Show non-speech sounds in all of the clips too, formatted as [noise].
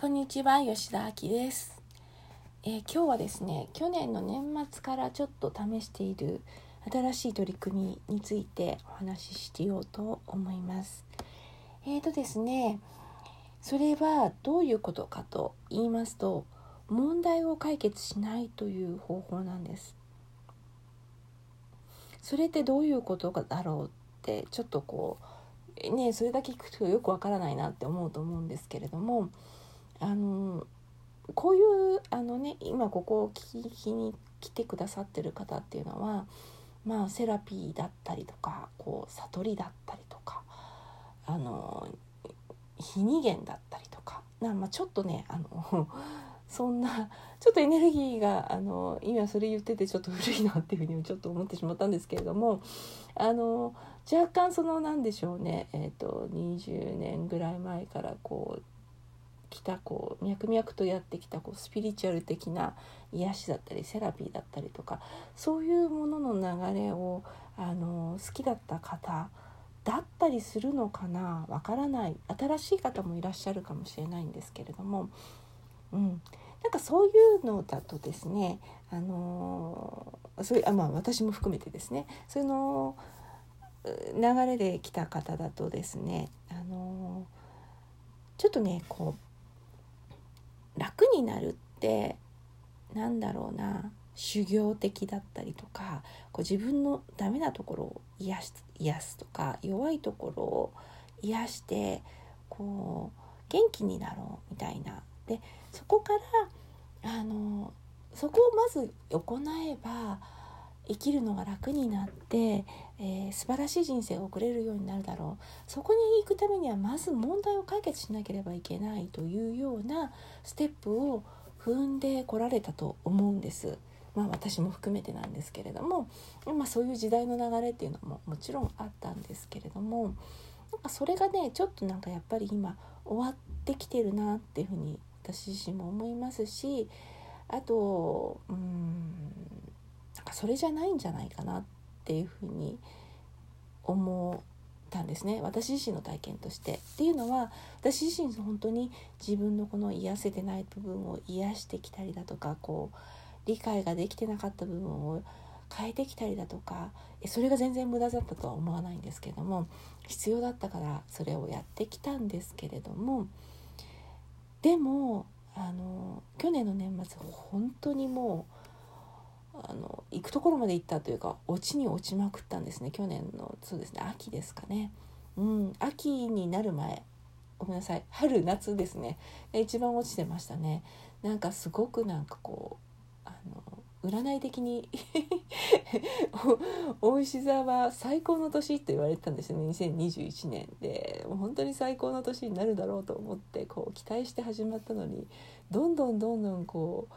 こんにちは吉田明です、えー、今日はですね去年の年末からちょっと試している新しい取り組みについてお話ししてようと思います。えーとですねそれはどういうことかと言いますと問題を解決しないという方法なんです。それってどういうことだろうってちょっとこうねそれだけ聞くとよくわからないなって思うと思うんですけれどもあのこういうあのね今ここを聞きに来てくださってる方っていうのはまあセラピーだったりとかこう悟りだったりとかあの非二元だったりとかな、まあ、ちょっとねあの [laughs] そんなちょっとエネルギーがあの今それ言っててちょっと古いなっていうふうにちょっと思ってしまったんですけれどもあの若干その何でしょうね、えーと、20年ぐらい前からこう来たこう脈々とやってきたこうスピリチュアル的な癒しだったりセラピーだったりとかそういうものの流れをあの好きだった方だったりするのかなわからない。新しい方もいらっしゃるかもしれないんですけれども、うん、なんかそういうのだとですねあのそういうあまあ私も含めてですねその流れで来た方だとですねあのちょっとねこう楽になるってなんだろうな修行的だったりとかこう自分のダメなところを癒す癒すとか弱いところを癒してこう元気になろうみたいな。でそこからあのそこをまず行えば生きるのが楽になって、えー、素晴らしい人生を送れるようになるだろう。そこに行くためにはまず問題を解決しなければいけないというようなステップを踏んでこられたと思うんです。まあ、私も含めてなんですけれども、まあ、そういう時代の流れっていうのももちろんあったんですけれども。なんかそれがねちょっとなんかやっぱり今終わってきてるなっていうふうに私自身も思いますし。あとうんんかそれじゃないんじゃないかなっていうふうに思ったんですね私自身の体験として。っていうのは私自身本当に自分のこの癒せてない部分を癒してきたりだとかこう理解ができてなかった部分を変えてきたりだとかそれが全然無駄だったとは思わないんですけども必要だったからそれをやってきたんですけれどもでもあの去年の年末本当にもうあの行くところまで行ったというか落ちに落ちまくったんですね。去年のそうですね秋ですかね。うん、秋になる前ごめんなさい春夏ですね。一番落ちてましたね。なんかすごくなんかこうあの占い的に [laughs] 大石座は最高の年と言われてたんですよね2021年。でもう本当に最高の年になるだろうと思ってこう期待して始まったのにどんどんどんどんこう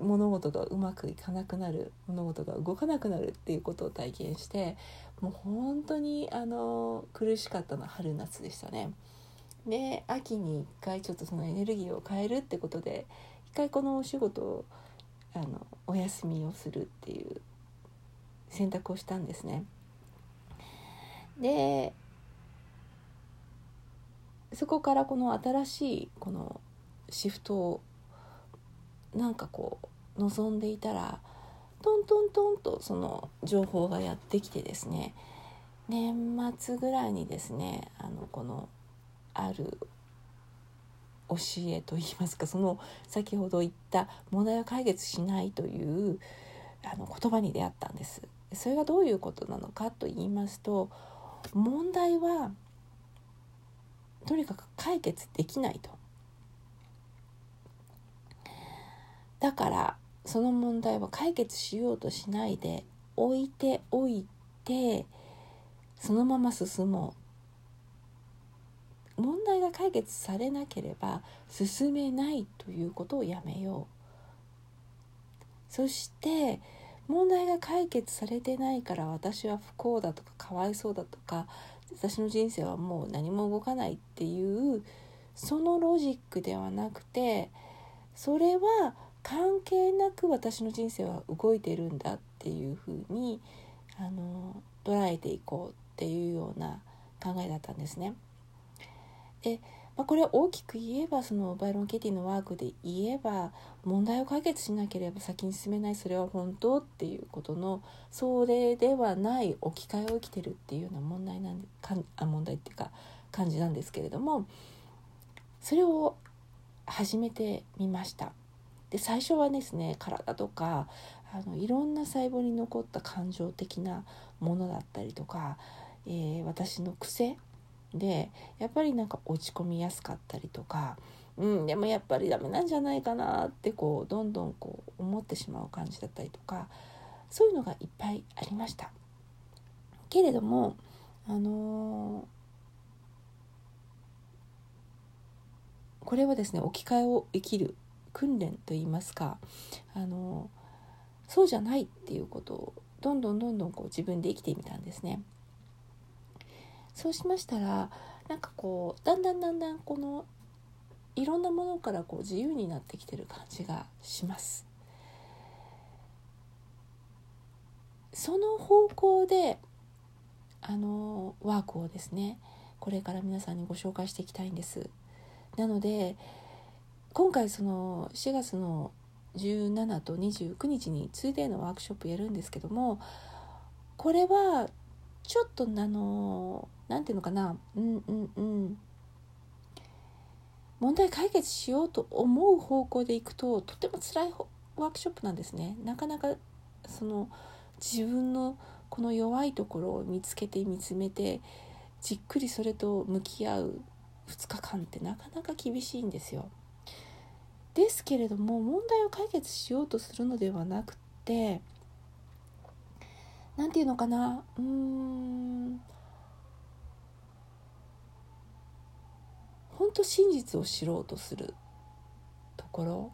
物事がうまくいかなくなる物事が動かなくなるっていうことを体験してもう本当にあの苦しかったのは春夏でしたね。で秋に一回ちょっとそのエネルギーを変えるってことで一回このお仕事をあのお休みをするっていう選択をしたんですね。でそこからこの新しいこのシフトをなんかこう望んでいたらトントントンとその情報がやってきてですね年末ぐらいにですねあのこのある教えといいますかその先ほど言った問題を解決しないというあの言葉に出会ったんです。それがどういうことなのかと言いますと問題はとにかく解決できないと。だからその問題は解決しようとしないで置いておいてそのまま進もう。問題が解決されなければ進めないということをやめよう。そして問題が解決されてないから私は不幸だとかかわいそうだとか私の人生はもう何も動かないっていうそのロジックではなくてそれは関係なく私の人生は動いてるんだっていうふうにあの捉えていこうっていうような考えだったんですね。でまあ、これ大きく言えばそのバイロン・ケティのワークで言えば問題を解決しなければ先に進めないそれは本当っていうことのそれではない置き換えを生きてるっていうような問題なんでかんあ問題っていうか感じなんですけれどもそれを始めてみました。で最初はですね体とかあのいろんな細胞に残った感情的なものだったりとか、えー、私の癖でやっぱりなんか落ち込みやすかったりとか、うん、でもやっぱりダメなんじゃないかなってこうどんどんこう思ってしまう感じだったりとかそういうのがいっぱいありました。けれどもあのー、これはですね置き換えを生きる訓練といいますかあのそうじゃないっていうことをどんどんどんどんこう自分で生きてみたんですね。そうしましたらなんかこうだんだんだんだんこのいろんなものからこう自由になってきてる感じがします。その方向であのワークをですねこれから皆さんにご紹介していきたいんです。なので今回その4月の17と29日に 2day のワークショップやるんですけどもこれはちょっとあの何て言うのかなうんうんうん問題解決しようと思う方向でいくととても辛いワークショップなんですね。なかなかその自分のこの弱いところを見つけて見つめてじっくりそれと向き合う2日間ってなかなか厳しいんですよ。ですけれども問題を解決しようとするのではなくて何て言うのかなうーん本当真実を知ろうとするところ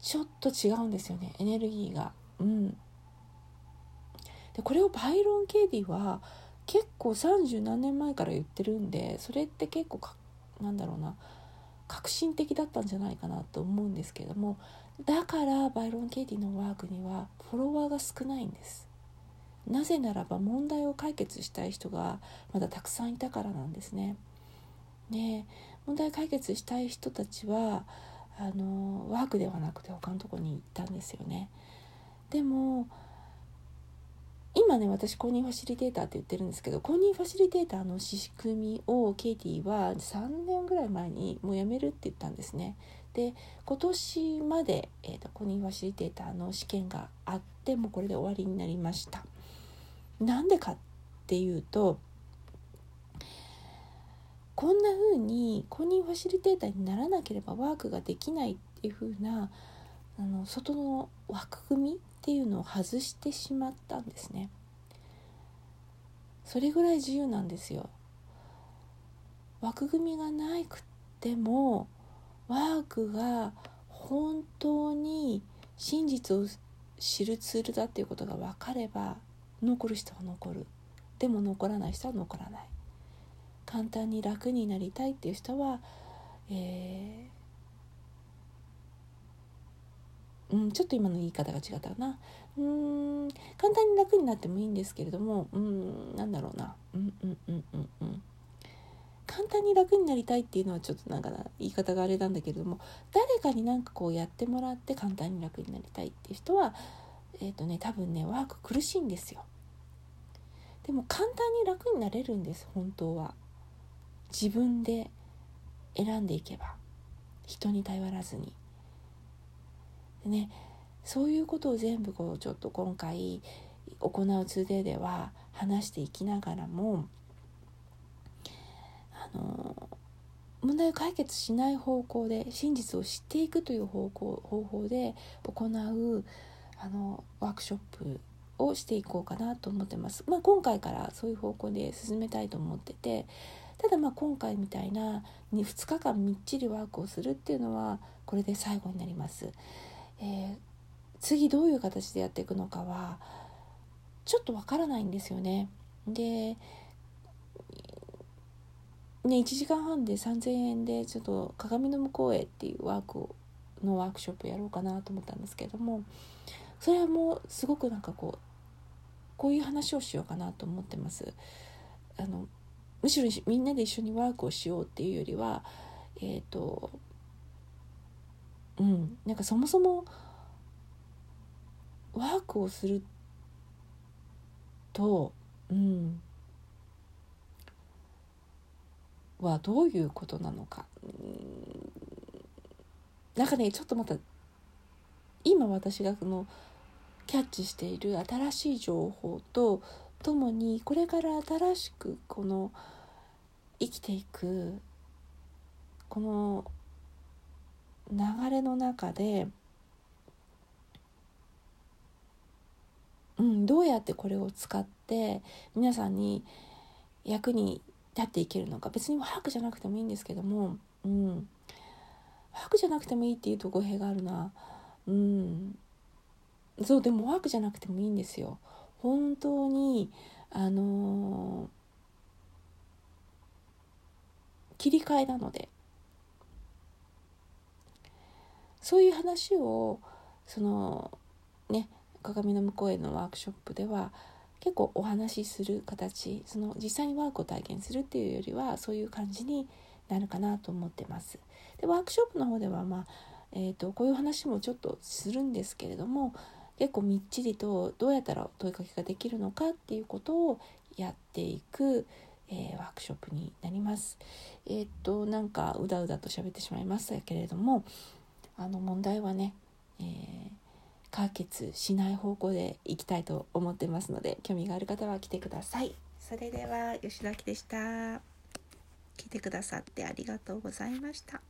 ちょっと違うんですよねエネルギーが。うん、でこれをバイロン・ケイディは結構30何年前から言ってるんでそれって結構かっなんだろうな革新的だったんじゃないかなと思うんですけれどもだからバイロン・ケイディのワークにはフォロワーが少ないんです。なぜならば問題を解決したい人がまだたくさんいたからなんですね。ね問題解決したい人たちはあのワークではなくて他のとこに行ったんですよね。でも今ね私公認ファシリテーターって言ってるんですけど公認ファシリテーターの仕組みをケイティは3年ぐらい前にもうやめるって言ったんですね。で今年まで、えーと、公認ファシリテーターの試験があってもうこれで終わりになりました。なんでかっていうとこんな風に公認ファシリテーターにならなければワークができないっていう風なあの外の枠組みっていうのを外してしまったんですね。それぐらい自由なんですよ。枠組みがなくてもワークが本当に真実を知るツールだっていうことが分かれば残る人は残る。でも残らない人は残らない。簡単に楽になりたいっていう人は、えうん、ちょっと今の言い方が違ったかな。うん簡単に楽になってもいいんですけれどもうんなんだろうな。うんうんうんうんうん。簡単に楽になりたいっていうのはちょっとなんか言い方があれなんだけれども誰かになんかこうやってもらって簡単に楽になりたいっていう人はえっ、ー、とね多分ねワーク苦しいんですよ。でも簡単に楽になれるんです本当は。自分で選んでいけば。人に頼らずに。でねそういうことを全部こうちょっと今回行う 2day では話していきながらもあの問題を解決しない方向で真実を知っていくという方向方法で行うあのワークショップをしていこうかなと思ってます。まあ、今回からそういう方向で進めたいと思っててただまあ今回みたいな2日間みっちりワークをするっていうのはこれで最後になります。えー、次どういう形でやっていくのかはちょっとわからないんですよね。でね、1時間半で3,000円でちょっと鏡の向こうへっていうワークのワークショップやろうかなと思ったんですけどもそれはもうすごくなんかこうこういう話をしようかなと思ってます。あのむしろみんなで一緒にワークをしようっていうよりはえっ、ー、とうん。なんかそもそもワークをするとうん。はどういうことなのか。なんかねちょっとまた今私がこのキャッチしている新しい情報とともにこれから新しくこの生きていくこの流れの中で、うん、どうやってこれを使って皆さんに役に立っていけるのか。別にワークじゃなくてもいいんですけども、うん、ワークじゃなくてもいいっていうと語弊があるな。うん。そうでもワークじゃなくてもいいんですよ。本当にあのー、切り替えなので。そういう話をそのね鏡の向こうへのワークショップでは結構お話しする形その実際にワークを体験するっていうよりはそういう感じになるかなと思ってます。でワークショップの方では、まあえーと、こういう話もちょっとするんですけれども結構みっちりとどうやったら問いかけができるのかっていうことをやっていく、えー、ワークショップになります。えっ、ー、となんかうだうだと喋ってしまいましたけれどもあの問題はね、えー、解決しない方向でいきたいと思ってますので興味がある方は来てください。それでは吉崎でした。来てくださってありがとうございました。